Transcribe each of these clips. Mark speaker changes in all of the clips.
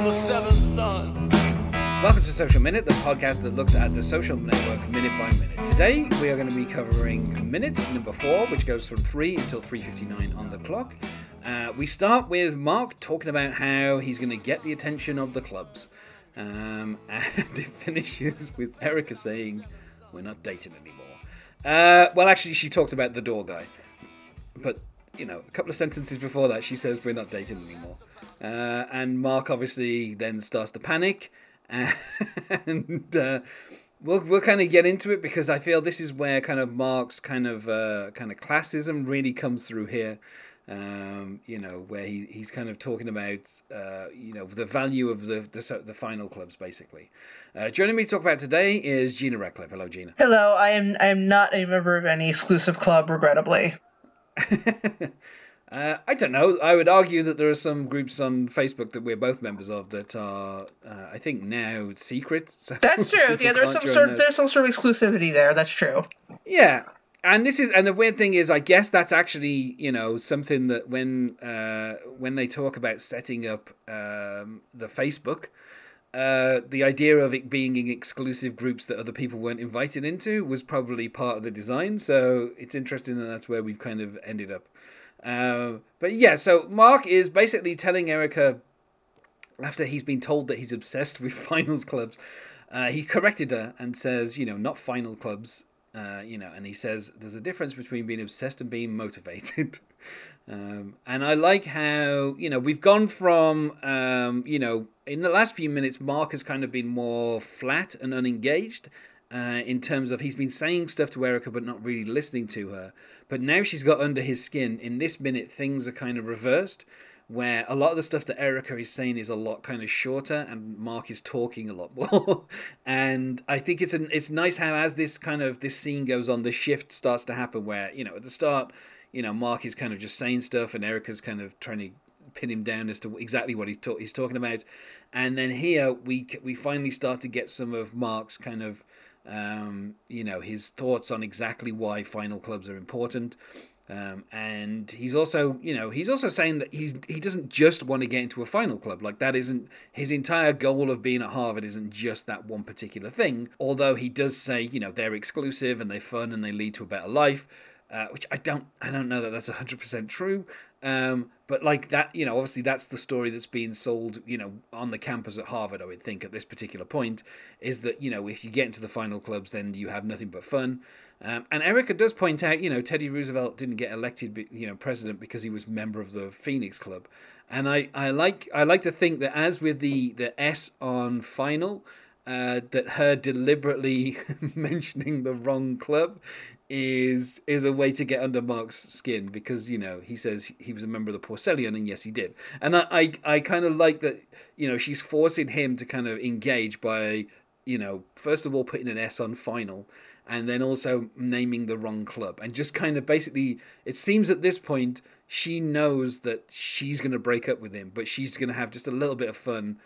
Speaker 1: I'm the seventh son.
Speaker 2: Welcome to Social Minute, the podcast that looks at the social network minute by minute. Today we are going to be covering minute number four, which goes from three until three fifty-nine on the clock. Uh, we start with Mark talking about how he's going to get the attention of the clubs, um, and it finishes with Erica saying, "We're not dating anymore." Uh, well, actually, she talks about the door guy, but you know, a couple of sentences before that, she says, "We're not dating anymore," uh, and Mark obviously then starts to panic, and uh, we'll we'll kind of get into it because I feel this is where kind of Mark's kind of uh, kind of classism really comes through here. Um, you know, where he, he's kind of talking about, uh, you know, the value of the, the, the final clubs, basically. Uh, joining me to talk about today is Gena Radcliffe. Hello, Gena.
Speaker 3: Hello, I am I am not a member of any exclusive club, regrettably.
Speaker 2: uh, I don't know. I would argue that there are some groups on Facebook that we're both members of that are, uh, I think, now secret. So
Speaker 3: That's true. yeah, there's some sort
Speaker 2: those.
Speaker 3: there's some sort of exclusivity there. That's true.
Speaker 2: Yeah, and this is and the weird thing is, I guess that's actually you know something that when uh, when they talk about setting up um, the Facebook. Uh, the idea of it being in exclusive groups that other people weren't invited into was probably part of the design. So it's interesting that that's where we've kind of ended up. Uh, but yeah, so Mark is basically telling Erica after he's been told that he's obsessed with finals clubs. Uh, he corrected her and says, you know, not final clubs, uh, you know, and he says there's a difference between being obsessed and being motivated. um, and I like how, you know, we've gone from, um, you know, in the last few minutes, Mark has kind of been more flat and unengaged. Uh, in terms of he's been saying stuff to Erica but not really listening to her. But now she's got under his skin. In this minute, things are kind of reversed, where a lot of the stuff that Erica is saying is a lot kind of shorter, and Mark is talking a lot more. and I think it's an, it's nice how as this kind of this scene goes on, the shift starts to happen. Where you know at the start, you know Mark is kind of just saying stuff, and Erica's kind of trying to pin him down as to exactly what he ta- he's talking about. And then here we we finally start to get some of Mark's kind of um, you know his thoughts on exactly why final clubs are important. Um, and he's also, you know, he's also saying that he's he doesn't just want to get into a final club. Like that isn't his entire goal of being at Harvard. Isn't just that one particular thing. Although he does say, you know, they're exclusive and they're fun and they lead to a better life. Uh, which I don't, I don't know that that's hundred percent true. Um, but like that, you know, obviously that's the story that's being sold, you know, on the campus at Harvard. I would think at this particular point is that you know if you get into the final clubs, then you have nothing but fun. Um, and Erica does point out, you know, Teddy Roosevelt didn't get elected, you know, president because he was member of the Phoenix Club, and I, I like I like to think that as with the the S on final, uh, that her deliberately mentioning the wrong club is is a way to get under Mark's skin because you know he says he was a member of the Porcellian and yes he did and I I, I kind of like that you know she's forcing him to kind of engage by you know first of all putting an S on final and then also naming the wrong club and just kind of basically it seems at this point she knows that she's going to break up with him but she's going to have just a little bit of fun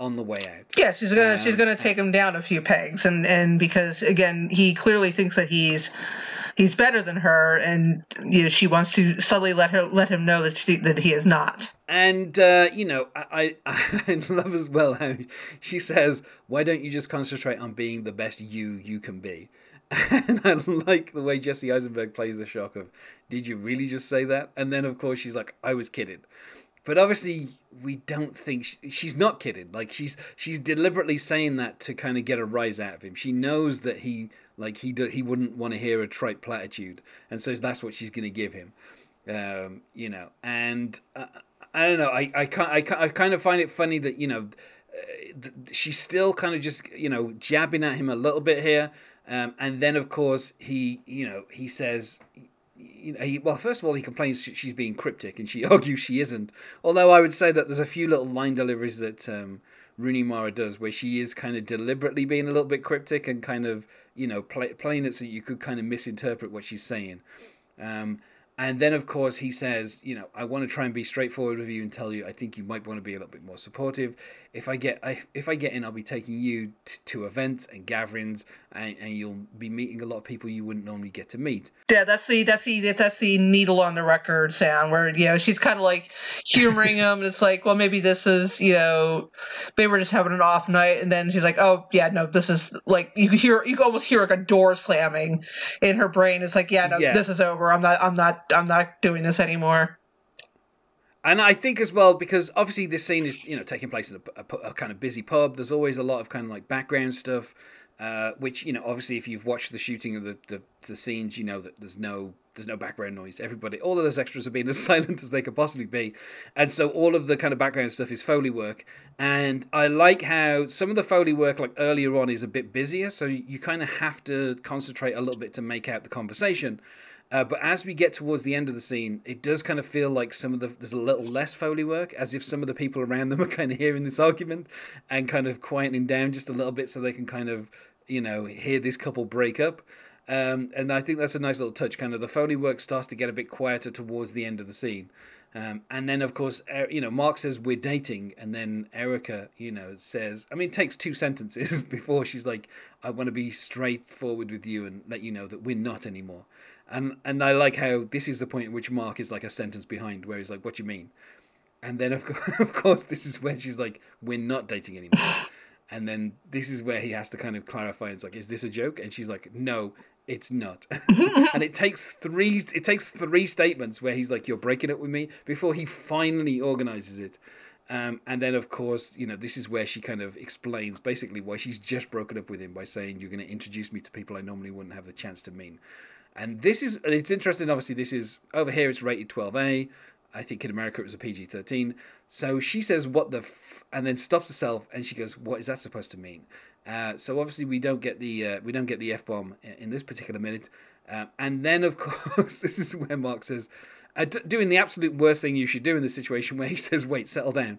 Speaker 2: on the way out.
Speaker 3: Yeah, she's gonna um, she's gonna take him down a few pegs, and and because again he clearly thinks that he's he's better than her, and you know she wants to subtly let her let him know that she, that he is not.
Speaker 2: And uh, you know, I, I I love as well how she says, "Why don't you just concentrate on being the best you you can be?" And I like the way Jesse Eisenberg plays the shock of, "Did you really just say that?" And then of course she's like, "I was kidding." But obviously, we don't think she, she's not kidding. Like she's she's deliberately saying that to kind of get a rise out of him. She knows that he like he do, he wouldn't want to hear a trite platitude, and so that's what she's going to give him. Um, you know, and uh, I don't know. I I can't, I can't, I kind of find it funny that you know uh, she's still kind of just you know jabbing at him a little bit here, um, and then of course he you know he says you know, he, well, first of all, he complains she's being cryptic, and she argues she isn't. Although I would say that there's a few little line deliveries that um, Rooney Mara does where she is kind of deliberately being a little bit cryptic and kind of, you know, play, playing it so you could kind of misinterpret what she's saying. Um, And then, of course, he says, you know, I want to try and be straightforward with you and tell you I think you might want to be a little bit more supportive. If I get if I get in, I'll be taking you t- to events and gatherings, and, and you'll be meeting a lot of people you wouldn't normally get to meet.
Speaker 3: Yeah, that's the that's the that's the needle on the record sound where you know she's kind of like humoring him. And it's like, well, maybe this is you know, maybe we're just having an off night, and then she's like, oh yeah, no, this is like you hear you almost hear like a door slamming in her brain. It's like, yeah, no,
Speaker 2: Yeah.
Speaker 3: this is over. I'm not I'm not I'm not doing this anymore.
Speaker 2: And I think as well because obviously this scene is you know taking place in a, a a kind of busy pub. There's always a lot of kind of like background stuff, uh, which you know obviously if you've watched the shooting of the, the the scenes, you know that there's no there's no background noise. Everybody, all of those extras are being as silent as they could possibly be, and so all of the kind of background stuff is foley work. And I like how some of the foley work like earlier on is a bit busier, so you kind of have to concentrate a little bit to make out the conversation. Uh, but as we get towards the end of the scene, it does kind of feel like some of the there's a little less foley work, as if some of the people around them are kind of hearing this argument and kind of quieting down just a little bit so they can kind of you know hear this couple break up. Um, and I think that's a nice little touch. Kind of the foley work starts to get a bit quieter towards the end of the scene. Um, and then, of course, you know, Mark says we're dating, and then Erica, you know, says, I mean, it takes two sentences before she's like, "I want to be straightforward with you and let you know that we're not anymore." And and I like how this is the point at which Mark is like a sentence behind, where he's like, "What do you mean?" And then of course, of course, this is where she's like, "We're not dating anymore." and then this is where he has to kind of clarify. It's like, "Is this a joke?" And she's like, "No." It's not, and it takes three. It takes three statements where he's like, "You're breaking up with me," before he finally organizes it. Um, and then, of course, you know, this is where she kind of explains basically why she's just broken up with him by saying, You're going to introduce me to people I normally wouldn't have the chance to meet. And this is, it's interesting, obviously, this is, over here it's rated 12A. I think in America it was a PG 13. So she says, What the f, and then stops herself and she goes, What is that supposed to mean? Uh, so obviously we don't get the uh, we don't get the f bomb in this particular minute, um, and then of course this is where Mark says, uh, d- doing the absolute worst thing you should do in this situation, where he says, "Wait, settle down,"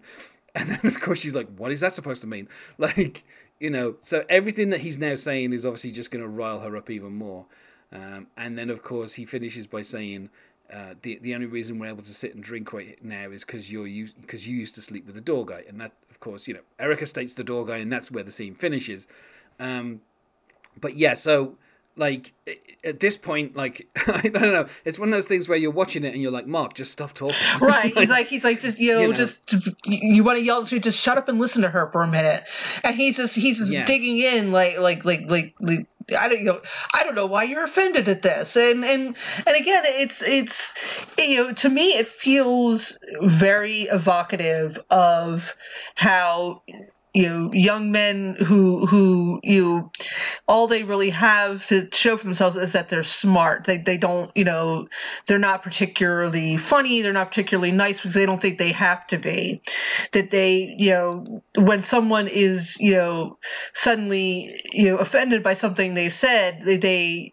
Speaker 2: and then of course she's like, "What is that supposed to mean?" Like you know, so everything that he's now saying is obviously just going to rile her up even more, um, and then of course he finishes by saying. Uh, the the only reason we're able to sit and drink right now is because you're you because you used to sleep with the door guy, and that of course you know Erica states the door guy, and that's where the scene finishes. Um, but yeah, so like at this point, like I don't know, it's one of those things where you're watching it and you're like, Mark, just stop talking.
Speaker 3: Right. He's like, he's like, just you know,
Speaker 2: You know.
Speaker 3: just you, want to yell at her, just shut up and listen to her for a minute. And he's just he's just
Speaker 2: Yeah.
Speaker 3: digging in, like like like like. like I don't you know. I don't know why you're offended at this, and and and again, it's it's you know to me it feels very evocative of how you know young men who who you all they really have to show for themselves is that they're smart. They they don't you know they're not particularly funny. They're not particularly nice because they don't think they have to be. That they you know when someone is you know suddenly you know offended by something they've said, they, they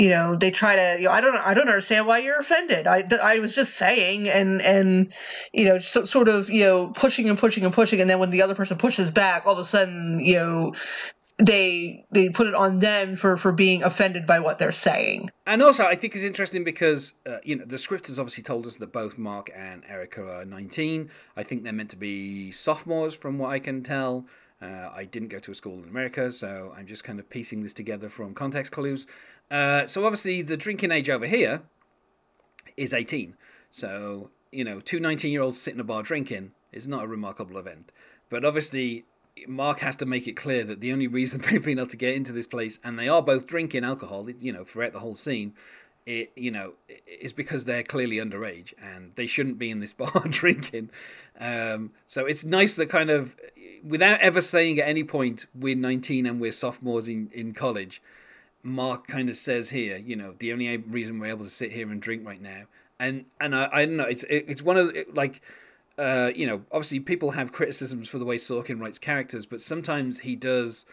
Speaker 3: you know they try to you know I don't I don't understand why you're offended. I I was just saying and and you know so, sort of you know pushing and pushing and pushing and then when the other person pushes back, all of a sudden you know they they put it on them for for being offended by what they're saying.
Speaker 2: And also, I think it's interesting because uh, you know the script has obviously told us that both Mark and Erica are 19. I think they're meant to be sophomores, from what I can tell. Uh, I didn't go to a school in America, so I'm just kind of piecing this together from context clues. Uh, so obviously, the drinking age over here is 18. So you know, two 19 year olds sitting in a bar drinking is not a remarkable event. But obviously, Mark has to make it clear that the only reason they've been able to get into this place, and they are both drinking alcohol, you know, throughout the whole scene, it, you know, is because they're clearly underage and they shouldn't be in this bar drinking. Um, so it's nice that kind of, without ever saying at any point we're 19 and we're sophomores in, in college, Mark kind of says here, you know, the only reason we're able to sit here and drink right now, and and I, I don't know, it's it, it's one of the, like, uh, you know, obviously people have criticisms for the way Sorkin writes characters, but sometimes he does,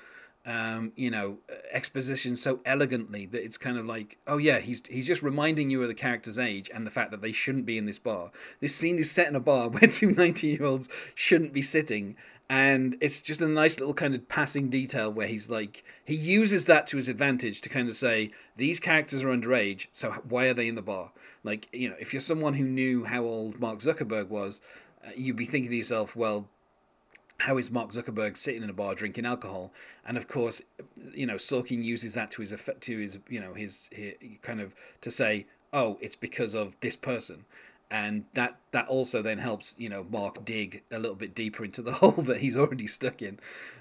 Speaker 2: um, you know, exposition so elegantly that it's kind of like, oh yeah, he's he's just reminding you of the character's age and the fact that they shouldn't be in this bar. This scene is set in a bar where two 19 year olds shouldn't be sitting. And it's just a nice little kind of passing detail where he's like he uses that to his advantage to kind of say these characters are underage so why are they in the bar like you know if you're someone who knew how old mark zuckerberg was uh, you'd be thinking to yourself well how is Mark Zuckerberg sitting in a bar drinking alcohol? And of course, you know, Sorkin uses that to his effect, to his, you know, his, his kind of to say, oh, it's because of this person and that that also then helps you know Mark dig a little bit deeper into the hole that he's already stuck in,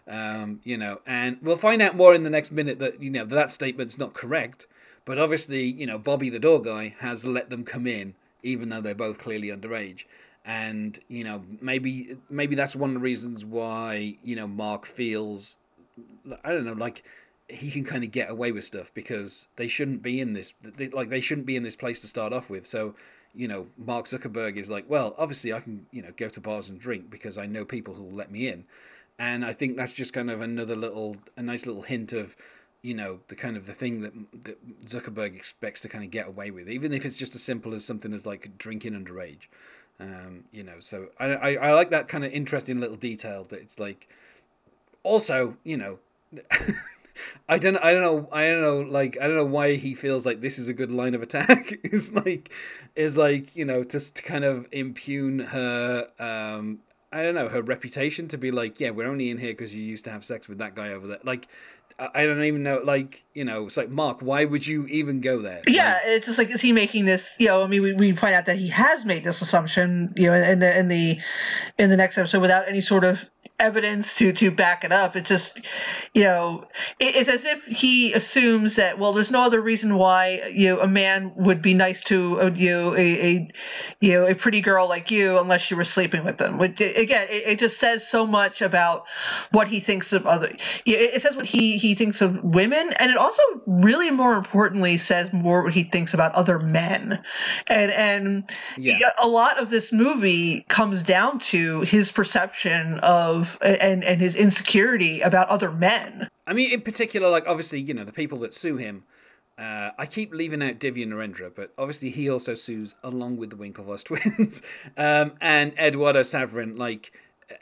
Speaker 2: um, you know, and we'll find out more in the next minute that you know that statement's not correct, but obviously you know Bobby the door guy has let them come in even though they're both clearly underage, and you know maybe maybe that's one of the reasons why you know Mark feels I don't know like he can kind of get away with stuff because they shouldn't be in this they, like they shouldn't be in this place to start off with. So you know, Mark Zuckerberg is like, well, obviously I can, you know, go to bars and drink because I know people who will let me in. And I think that's just kind of another little, a nice little hint of, you know, the kind of the thing that, that Zuckerberg expects to kind of get away with, even if it's just as simple as something as like drinking underage. Um, you know, so I, I, I like that kind of interesting little detail that it's like, also, you know, I don't I don't know I don't know like I don't know why he feels like this is a good line of attack. is like is like, you know, just to kind of impugn her um I don't know, her reputation to be like, yeah, we're only in here because you used to have sex with that guy over there. Like I don't even know, like, you know, it's like, Mark, why would you even go there?
Speaker 3: Yeah,
Speaker 2: like,
Speaker 3: it's just like, is he making this, you know, I mean, we, we find out that he has made this assumption, you know, in the, in the, in the next episode without any sort of evidence to to back it up. It's just, you know, it, it's as if he assumes that well, there's no other reason why you know, a man would be nice to a, you know, a, a you know a pretty girl like you unless you were sleeping with them. Which, again, it, it just says so much about what he thinks of other. It says what he he thinks of women, and it also really more importantly says more what he thinks about other men, and and yeah. a lot of this movie comes down to his perception of and and his insecurity about other men.
Speaker 2: I mean, in particular, like obviously, you know, the people that sue him. Uh, I keep leaving out Divya Narendra, but obviously he also sues along with the Winklevoss twins um, and Eduardo Saverin. Like,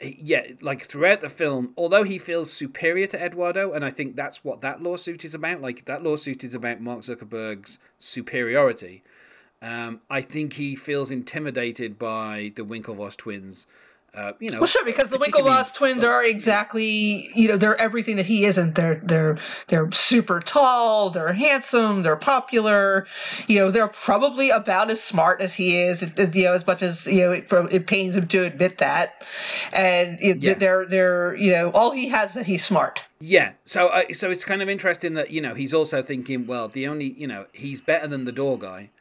Speaker 2: yeah, like throughout the film, although he feels superior to Eduardo, and I think that's what that lawsuit is about. Like that lawsuit is about Mark Zuckerberg's superiority. Um, I think he feels intimidated by the Winklevoss twins uh, you know,
Speaker 3: well, sure, because the Winklevoss twins are exactly, you know, they're everything that he isn't. They're they're they're super tall, they're handsome, they're popular. You know, they're probably about as smart as he is. You know, as much as you know, it, it pains him to admit that. And it, yeah. they're they're you know, all he has that he's smart.
Speaker 2: Yeah, so uh, so it's kind of interesting that you know he's also thinking, well, the only you know he's better than the door guy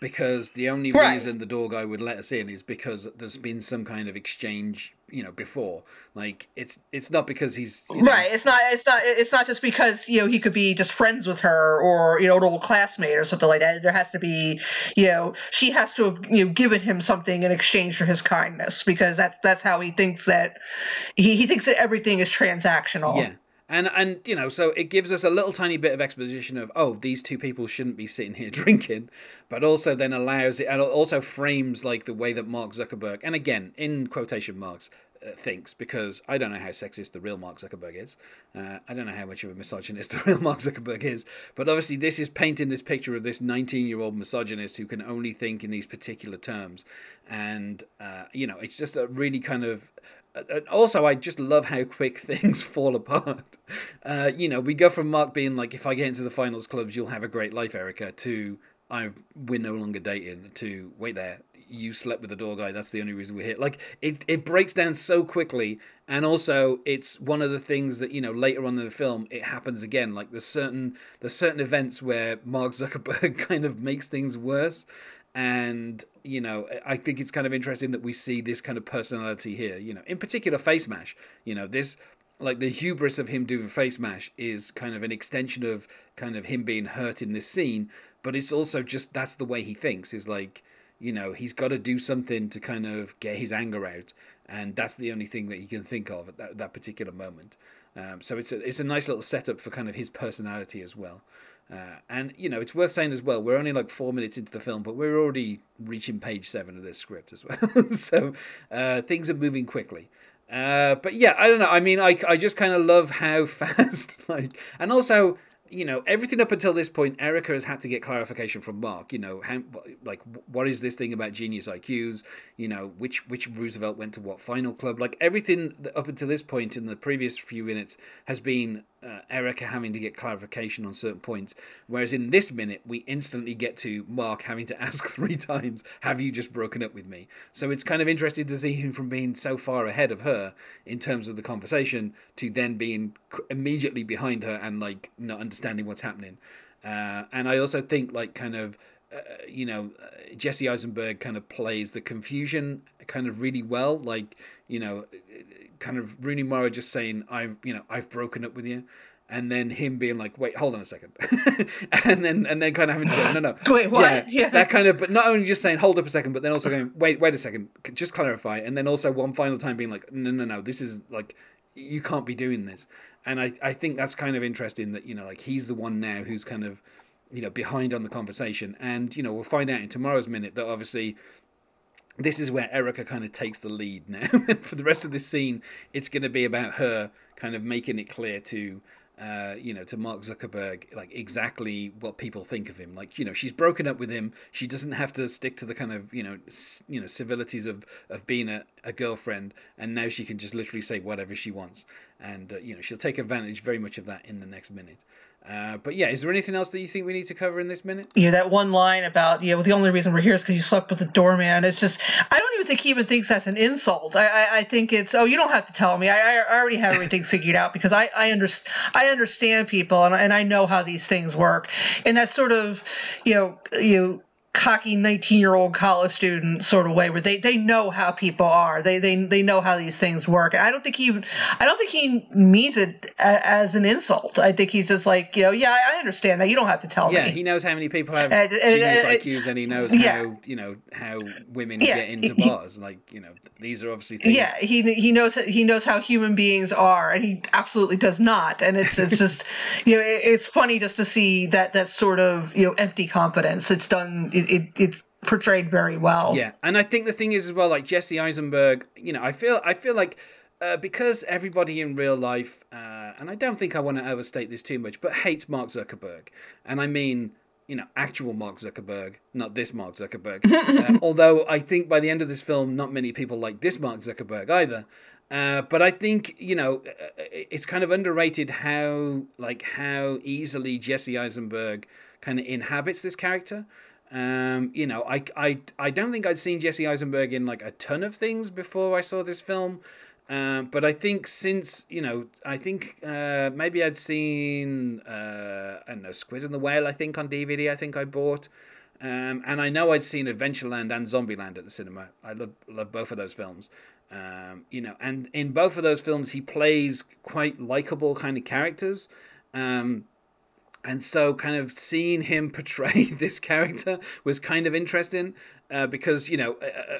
Speaker 2: because the only right. reason the door guy would let us in is because there's been some kind of exchange you know before. Like it's it's not because he's
Speaker 3: you know, right it's not it's not it's not just because you know he could be just friends with her or you know an old classmate or something like that. There has to be you know she has to have you know given him something in exchange for his kindness because that's that's how he thinks that he, he thinks that everything is transactional.
Speaker 2: Yeah and and you know so it gives us a little tiny bit of exposition of oh these two people shouldn't be sitting here drinking but also then allows it and also frames like the way that mark zuckerberg and again in quotation marks uh, thinks because i don't know how sexist the real mark zuckerberg is. Uh, i don't know how much of a misogynist the real mark zuckerberg is but obviously this is painting this picture of this 19 year old misogynist who can only think in these particular terms. And uh, you know it's just a really kind of also, I just love how quick things fall apart. Uh, you know, we go from Mark being like, "If I get into the finals clubs, you'll have a great life, Erica," to "I we're no longer dating." To wait there, you slept with the door guy. That's the only reason we're here. Like it, it breaks down so quickly, and also it's one of the things that you know later on in the film it happens again. Like there's certain there's certain events where Mark Zuckerberg kind of makes things worse and you know i think it's kind of interesting that we see this kind of personality here you know in particular face mash. You know this like the hubris of him doing face mash is kind of an extension of kind of him being hurt in this scene but it's also just that's the way he thinks. Is like you know he's got to do something to kind of get his anger out and that's the only thing that he can think of at that, that particular moment. Um, so it's a, it's a nice little setup for kind of his personality as well uh, and you know, it's worth saying as well. We're only like four minutes into the film, but we're already reaching page seven of this script as well. so uh, things are moving quickly. Uh, but yeah, I don't know. I mean, I, I just kind of love how fast, like, and also, you know, everything up until this point, Erica has had to get clarification from Mark. You know, how, like, what is this thing about genius IQs? You know, which which Roosevelt went to what final club? Like, everything up until this point in the previous few minutes has been uh, Erica having to get clarification on certain points. Whereas in this minute, we instantly get to Mark having to ask three times, Have you just broken up with me? So it's kind of interesting to see him from being so far ahead of her in terms of the conversation to then being immediately behind her and like not understanding what's happening. Uh, and I also think, like, kind of. Uh, you know, uh, Jesse Eisenberg kind of plays the confusion kind of really well. Like, you know, kind of Rooney Mara just saying, "I've you know I've broken up with you," and then him being like, "Wait, hold on a second. and then and then kind of having to go, "No, no,
Speaker 3: wait, what?" Yeah,
Speaker 2: yeah, that kind of, but not only just saying, "Hold up a second, but then also going, "Wait, wait a second, just clarify," and then also one final time being like, "No, no, no, this is like you can't be doing this," and I I think that's kind of interesting that you know like he's the one now who's kind of you know behind on the conversation, and you know we'll find out in tomorrow's minute that obviously this is where Erica kind of takes the lead now. For the rest of this scene, it's going to be about her kind of making it clear to, uh, you know, to Mark Zuckerberg, like exactly what people think of him. Like, you know, she's broken up with him. She doesn't have to stick to the kind of, you know, c- you know, civilities of of being a, a girlfriend, and now she can just literally say whatever she wants, and uh, you know, she'll take advantage very much of that in the next minute. Uh, but yeah, is there anything else that you think we need to cover in this minute?
Speaker 3: Yeah, that one line about yeah, well, the only reason we're here is because you slept with the doorman. It's just I don't even think he even thinks that's an insult. I I, I think it's oh you don't have to tell me. I, I already have everything figured out because I I understand I understand people and and I know how these things work. And that sort of you know you cocky 19 year old college student sort of way where they, they know how people are. They, they they know how these things work. I don't think he i don't think he means it as an insult. I think he's just like you know yeah i understand that. You don't have to tell
Speaker 2: yeah,
Speaker 3: me.
Speaker 2: yeah he knows how many people have uh, genius uh, iqs and he knows yeah. how you know how women yeah, get into he, bars. Like you know these are obviously things.
Speaker 3: Yeah he he knows he knows how human beings are and he absolutely does not. And it's it's just you know it, it's funny just to see that that sort of you know empty confidence. It's done it, it, it's portrayed very well.
Speaker 2: Yeah, and I think the thing is as well, like Jesse Eisenberg, you know, I feel I feel like uh, because everybody in real life, uh, and I don't think I want to overstate this too much, but hates Mark Zuckerberg, and I mean. You know, actual Mark Zuckerberg, not this Mark Zuckerberg. uh, although I think by the end of this film, not many people like this Mark Zuckerberg either. Uh, but I think you know uh, it's kind of underrated how like how easily Jesse Eisenberg kind of inhabits this character. Um, you know, I, I, I don't think I'd seen Jesse Eisenberg in like a ton of things before I saw this film. Um, but I think since, you know, I think uh, maybe I'd seen, uh, I don't know, Squid and the Whale, I think, on DVD, I think I bought. Um, and I know I'd seen Adventureland and Zombieland at the cinema. I love, love both of those films. Um, you know, and in both of those films, he plays quite likable kind of characters. Um, and so kind of seeing him portray this character was kind of interesting uh, because you know uh,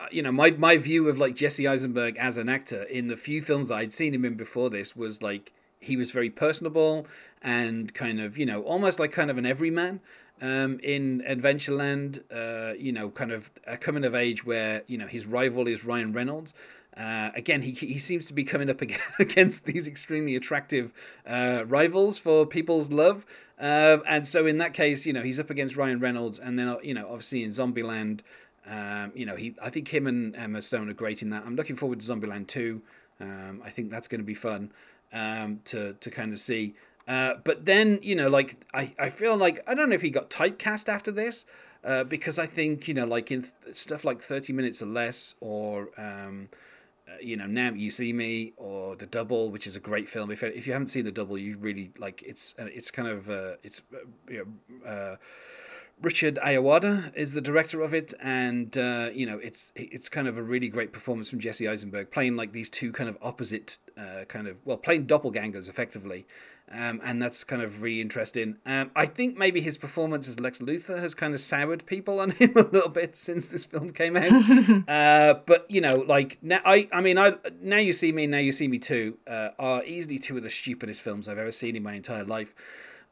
Speaker 2: uh, you know my my view of like Jesse Eisenberg as an actor in the few films I'd seen him in before this was like he was very personable and kind of you know almost like kind of an everyman um, in Adventureland, uh, you know, kind of a coming of age where you know his rival is Ryan Reynolds, uh, again, he, he seems to be coming up against these extremely attractive uh, rivals for people's love. Uh, and so in that case, you know, he's up against Ryan Reynolds, and then you know, obviously in Zombieland, um, you know, he I think him and Emma Stone are great in that. I'm looking forward to Zombieland 2. Um, I think that's going to be fun um, to to kind of see. Uh, but then you know, like I, I feel like I don't know if he got typecast after this. Uh, because I think you know, like in th- stuff like thirty minutes or less, or um, you know now you see me or the double which is a great film. If, if you haven't seen the double you really like it's uh, it's kind of uh, it's uh, you know, uh, Richard Ayoade is the director of it, and uh, you know it's it's kind of a really great performance from Jesse Eisenberg, playing like these two kind of opposite, uh, kind of well, playing doppelgangers effectively, um, and that's kind of really interesting. Um, I think maybe his performance as Lex Luthor has kind of soured people on him a little bit since this film came out. uh, but you know, like now, I, I mean, I now you see me, now you see me too, uh, are easily two of the stupidest films I've ever seen in my entire life.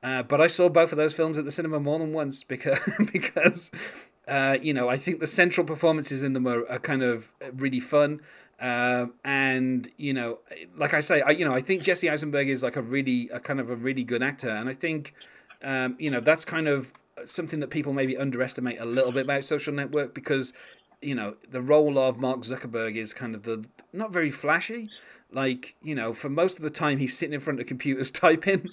Speaker 2: Uh, but I saw both of those films at the cinema more than once because because uh, you know I think the central performances in them are, are kind of really fun. Um, and you know, like I say, I you know, I think Jesse Eisenberg is like a really a kind of a really good actor, and I think um, you know that's kind of something that people maybe underestimate a little bit about Social Network because you know the role of Mark Zuckerberg is kind of the not very flashy. Like you know, for most of the time he's sitting in front of computers typing,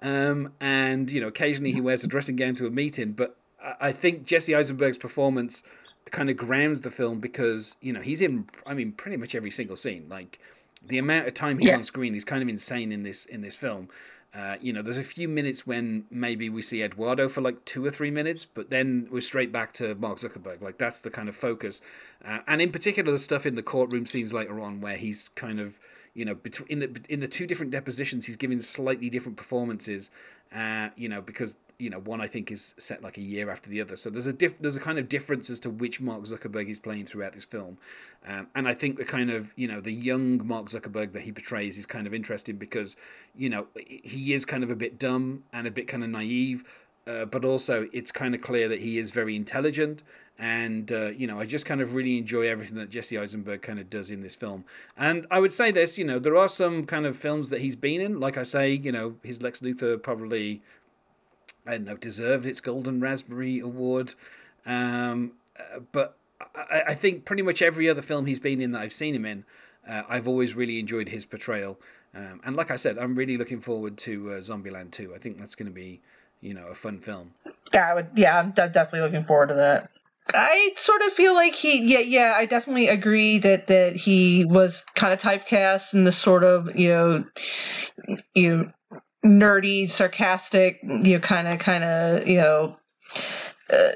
Speaker 2: um, and you know occasionally he wears a dressing gown to a meeting. But I, think Jesse Eisenberg's performance kind of grounds the film because you know he's in I mean pretty much every single scene. Like the amount of time he's
Speaker 3: Yeah.
Speaker 2: on screen is kind of insane in this in this film. Uh, you know, there's a few minutes when maybe we see Eduardo for like two or three minutes, but then we're straight back to Mark Zuckerberg. Like that's the kind of focus, uh, and in particular the stuff in the courtroom scenes later on where he's kind of you know between in the in the two different depositions he's giving slightly different performances. Uh, you know because you know one I think is set like a year after the other, so there's a diff- there's a kind of difference as to which Mark Zuckerberg is playing throughout this film, um, and I think the kind of you know the young Mark Zuckerberg that he portrays is kind of interesting because you know he is kind of a bit dumb and a bit kind of naive, uh, but also it's kind of clear that he is very intelligent. And uh, you know, I just kind of really enjoy everything that Jesse Eisenberg kind of does in this film. And I would say this, you know, there are some kind of films that he's been in. Like I say, you know, his Lex Luthor probably I don't know, deserved its Golden Raspberry Award. Um, uh, but I, I think pretty much every other film he's been in that I've seen him in, uh, I've always really enjoyed his portrayal. Um, and like I said, I'm really looking forward to uh, Zombieland 2. I think that's going to be, you know, a fun film.
Speaker 3: Yeah, I would. Yeah, I'm de- definitely looking forward to that. I sort of feel like he, yeah, yeah. I definitely agree that that he was kind of typecast in this sort of, you know, you know, nerdy, sarcastic, you know, kind of, kind of, you know, uh,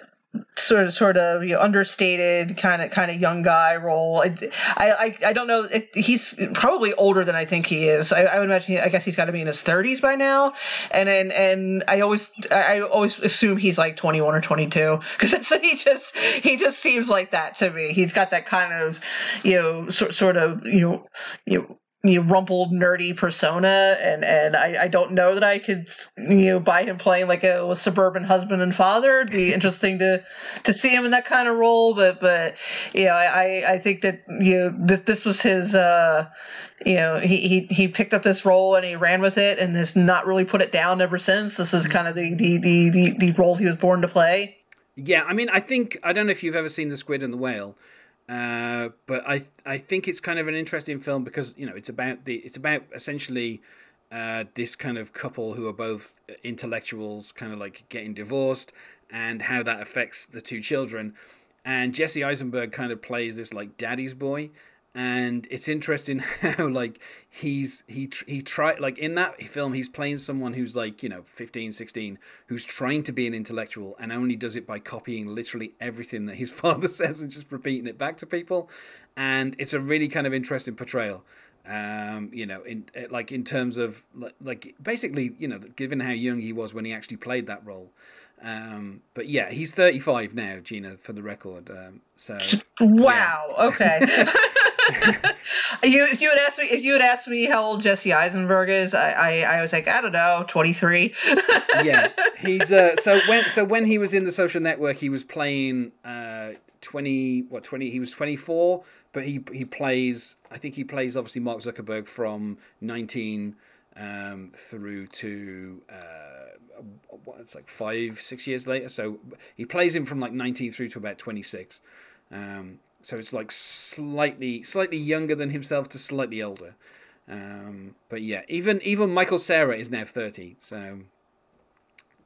Speaker 3: sort of, sort of, you know, understated, kind of, kind of young guy role. I, I, I- don't know. It, he's probably older than I think he is. I, I would imagine. He, I guess he's got to be in his thirties by now. And and and I always, I always assume he's like twenty one or twenty two because he just, he just seems like that to me. He's got that kind of, you know, sort sort of, you know, you know, you know, rumpled nerdy persona and and I, I don't know that I could you know buy him playing like a, suburban husband and father. It'd be interesting to to see him in that kind of role but but you know I I, I think that you know this, this was his uh you know he, he he picked up this role and he ran with it and has not really put it down ever since. This is kind of the the the, the, the role he was born to play.
Speaker 2: Yeah, I mean, I think I don't know if you've ever seen The Squid and the Whale, uh, but I I think it's kind of an interesting film because you know it's about the it's about essentially uh, this kind of couple who are both intellectuals, kind of like getting divorced, and how that affects the two children. And Jesse Eisenberg kind of plays this like daddy's boy, and it's interesting how like he's he he tried like in that film he's playing someone who's like you know 15 16 who's trying to be an intellectual and only does it by copying literally everything that his father says and just repeating it back to people and it's a really kind of interesting portrayal um you know in eh, like in terms of like, like basically you know given how young he was when he actually played that role um but yeah he's 35 now gena for the record um so
Speaker 3: Wow. Okay. You if you had asked me if you had asked me how old Jesse Eisenberg is, I I, I was like I don't know, twenty three.
Speaker 2: yeah, he's uh, so when so when he was in the Social Network, he was playing uh, twenty what twenty he was twenty four, but he he plays I think he plays obviously Mark Zuckerberg from nineteen um, through to uh, what it's like five six years later. So he plays him from like nineteen through to about twenty six. Um, so it's like slightly slightly younger than himself to slightly older. Um, but yeah, even even Michael Cera is now thirty. So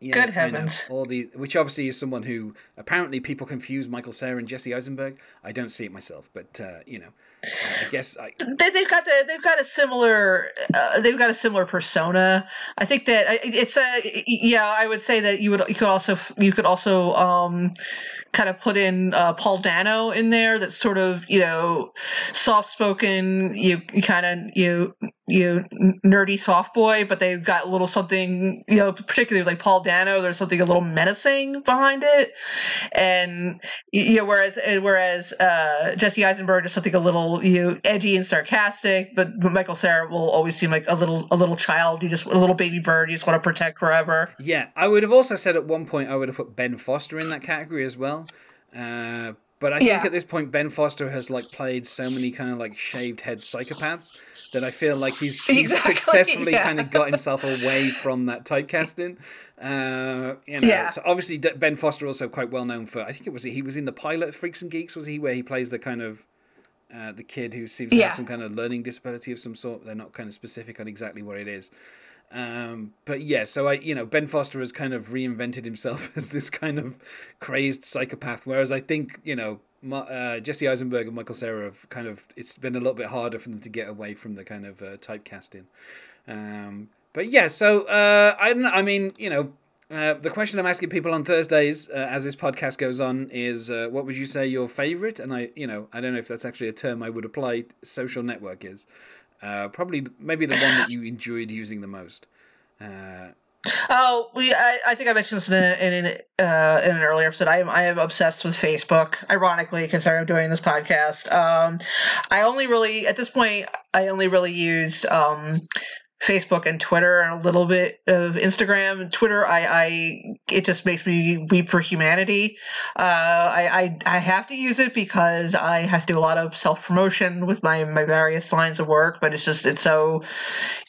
Speaker 2: yeah,
Speaker 3: Good
Speaker 2: know,
Speaker 3: heavens.
Speaker 2: all the which obviously is someone who apparently people confuse Michael Cera and Jesse Eisenberg. I don't see it myself, but uh, you know, I guess I
Speaker 3: they, they've got the, they've got a similar uh, they've got a similar persona. I think that it's a yeah. I would say that you would you could also you could also um, kind of put in uh, Paul Dano in there. That's sort of you know soft spoken. You, you kind of you you know, nerdy soft boy, but they've got a little something you know particularly like Paul Dano. There's something a little menacing behind it, and you know whereas whereas uh, Jesse Eisenberg is something a little you know, edgy and sarcastic, but Michael Cera will always seem like a little a little child. You just a little baby bird. You just want to protect forever.
Speaker 2: Yeah, I would have also said at one point I would have put Ben Foster in that category as well. Uh, But I think at this point Ben Foster has like played so many kind of like shaved head psychopaths that I feel like he's, he's
Speaker 3: Exactly,
Speaker 2: successfully
Speaker 3: yeah.
Speaker 2: kind of got himself away from that typecasting. Uh, you know,
Speaker 3: Yeah.
Speaker 2: so obviously D- Ben Foster also quite well known for I think it was he was in the pilot of Freaks and Geeks was he where he plays the kind of uh, the kid who seems to
Speaker 3: Yeah.
Speaker 2: have some kind of learning disability of some sort. They're not kind of specific on exactly what it is. Um, but yeah, so I, you know, Ben Foster has kind of reinvented himself as this kind of crazed psychopath, whereas I think, you know, uh, Jesse Eisenberg and Michael Cera have kind of, it's been a little bit harder for them to get away from the kind of uh, typecasting. Um, but yeah, so uh, I I mean, you know, uh, the question I'm asking people on Thursdays uh, as this podcast goes on is, uh, what would you say your favorite? And I, you know, I don't know if that's actually a term I would apply. Social network is uh, probably maybe the one that you enjoyed using the most. Uh,
Speaker 3: Oh, we. I, I think I mentioned this in, in, an, uh, in an earlier episode. I am I am obsessed with Facebook. Ironically, considering I'm doing this podcast, um, I only really at this point I only really used um, Facebook and Twitter and a little bit of Instagram. Twitter, I, I it just makes me weep for humanity. Uh, I, I I have to use it because I have to do a lot of self promotion with my my various lines of work, but it's just it's so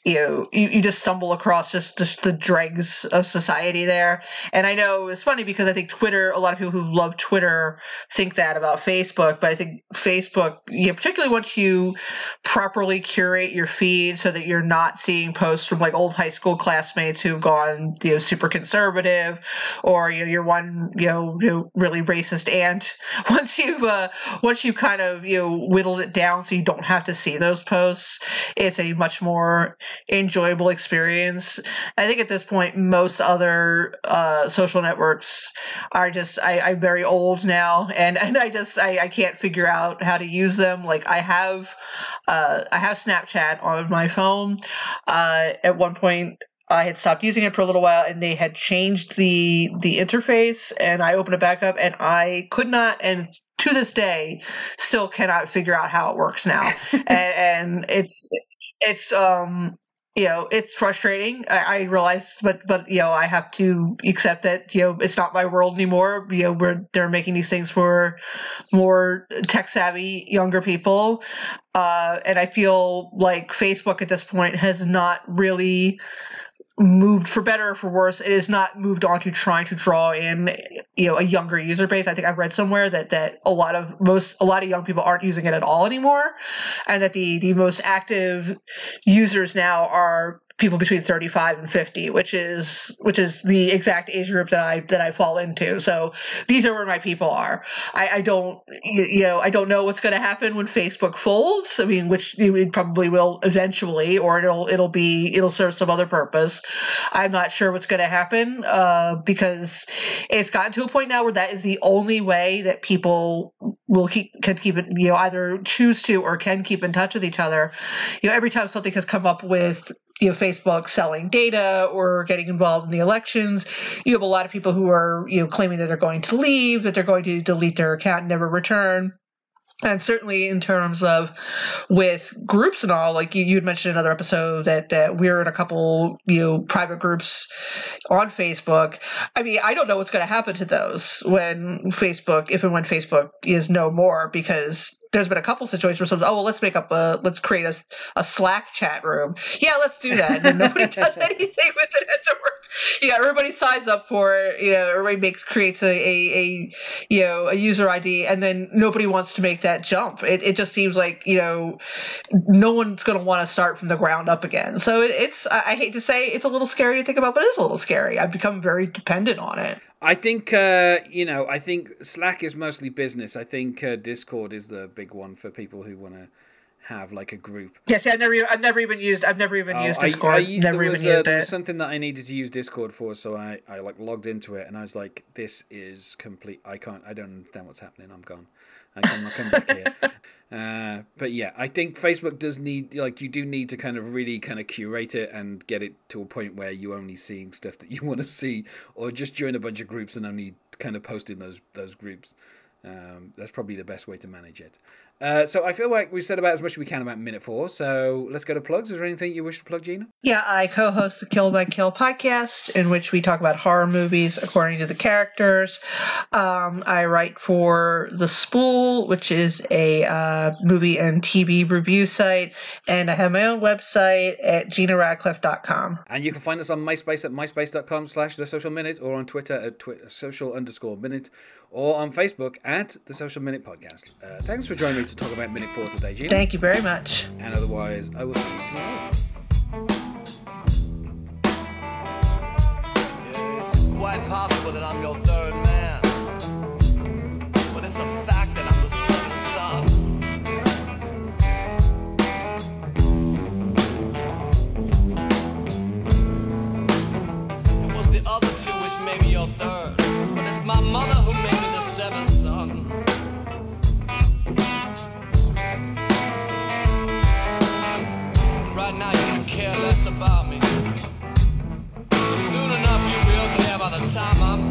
Speaker 3: you know you, you just stumble across just just the dregs of society there and i know it's funny because i think twitter a lot of people who love twitter think that about facebook but i think facebook you know, particularly once you properly curate your feed so that you're not seeing posts from like old high school classmates who've gone you know super conservative or you know your one you know, you know really racist aunt once you've uh once you kind of you know whittled it down so you don't have to see those posts it's a much more enjoyable experience. I think at this point, most other uh, social networks are just I, I'm very old now, and and I just I, I can't figure out how to use them. Like I have uh, I have Snapchat on my phone. Uh, at one point. I had stopped using it for a little while, and they had changed the the interface, and I opened it back up, and I could not, and to this day, still cannot figure out how it works now, and, and it's it's um you know it's frustrating. I, I realize but but you know i have to accept that you know it's not my world anymore. You know they're making these things for more tech savvy younger people. Uh and i feel like facebook at this point has not really moved for better or for worse it has not moved on to trying to draw in you know a younger user base. I think i've read somewhere that that a lot of most a lot of young people aren't using it at all anymore and that the the most active users now are people between 35 and 50 which is which is the exact age group that i that i fall into. So these are where my people are. I, I don't you, know i don't know what's going to happen when facebook folds. I mean which it probably will eventually or it'll it'll be it'll serve some other purpose. I'm not sure what's going to happen uh, because it's gotten to a point now where that is the only way that people will keep can keep it you know either choose to or can keep in touch with each other. You know every time something has come up with you know Facebook selling data or getting involved in the elections. You have a lot of people who are you know claiming that they're going to leave, that they're going to delete their account and never return. And certainly in terms of with groups and all, like you you had mentioned in another episode that that we're in a couple you know private groups on Facebook. I mean, I don't know what's going to happen to those when Facebook, if and when Facebook is no more, because there's been a couple situations where someone's, oh, well, let's make up a, let's create a, a Slack chat room. Yeah, let's do that. And then nobody does anything with it afterwards. Yeah, everybody signs up for it. You know, everybody makes, creates a, a, a you know, a user ID, and then nobody wants to make that jump. It, it just seems like, you know, no one's going to want to start from the ground up again. So it, it's, I, I hate to say it's a little scary to think about, but it is a little scary. I've become very dependent on it.
Speaker 2: I think uh, you know. I think Slack is mostly business. I think uh, Discord is the big one for people who want to have like a group.
Speaker 3: Yeah, see, I've never, I've never even used, I've never even
Speaker 2: Oh,
Speaker 3: used
Speaker 2: I-
Speaker 3: Discord.
Speaker 2: I,
Speaker 3: never
Speaker 2: there
Speaker 3: even
Speaker 2: uh,
Speaker 3: used it.
Speaker 2: was something that I needed to use Discord for, so I, I like logged into it and I was like, this is complete. I can't. I don't understand what's happening. I'm gone. I can not come back here. Uh, but yeah, I think Facebook does need like you do need to kind of really kind of curate it and get it to a point where you're only seeing stuff that you want to see, or just join a bunch of groups and only kind of post in those those groups. Um, that's probably the best way to manage it. Uh, so I feel like we've said about as much as we can about minute four. So let's go to plugs. Is there anything you wish to plug, Gena?
Speaker 3: Yeah, I co-host the Kill by Kill podcast, in which we talk about horror movies according to the characters. Um, I write for the Spool, which is a uh, movie and TV review site, and I have my own website at genaradcliffe.com.
Speaker 2: And you can find us on MySpace at myspace.com slash the social minute or on Twitter at twi- social underscore minute or on Facebook at the social minute podcast. Uh, thanks for joining me to talk about minute four today, Gena.
Speaker 3: Thank you very much.
Speaker 2: and otherwise, I will see you tomorrow.
Speaker 1: It's quite possible that I'm your third man. But it's a fact that I'm the seventh son. It was the other two which made me your third. But it's my mother who made me the seventh son. Time I'm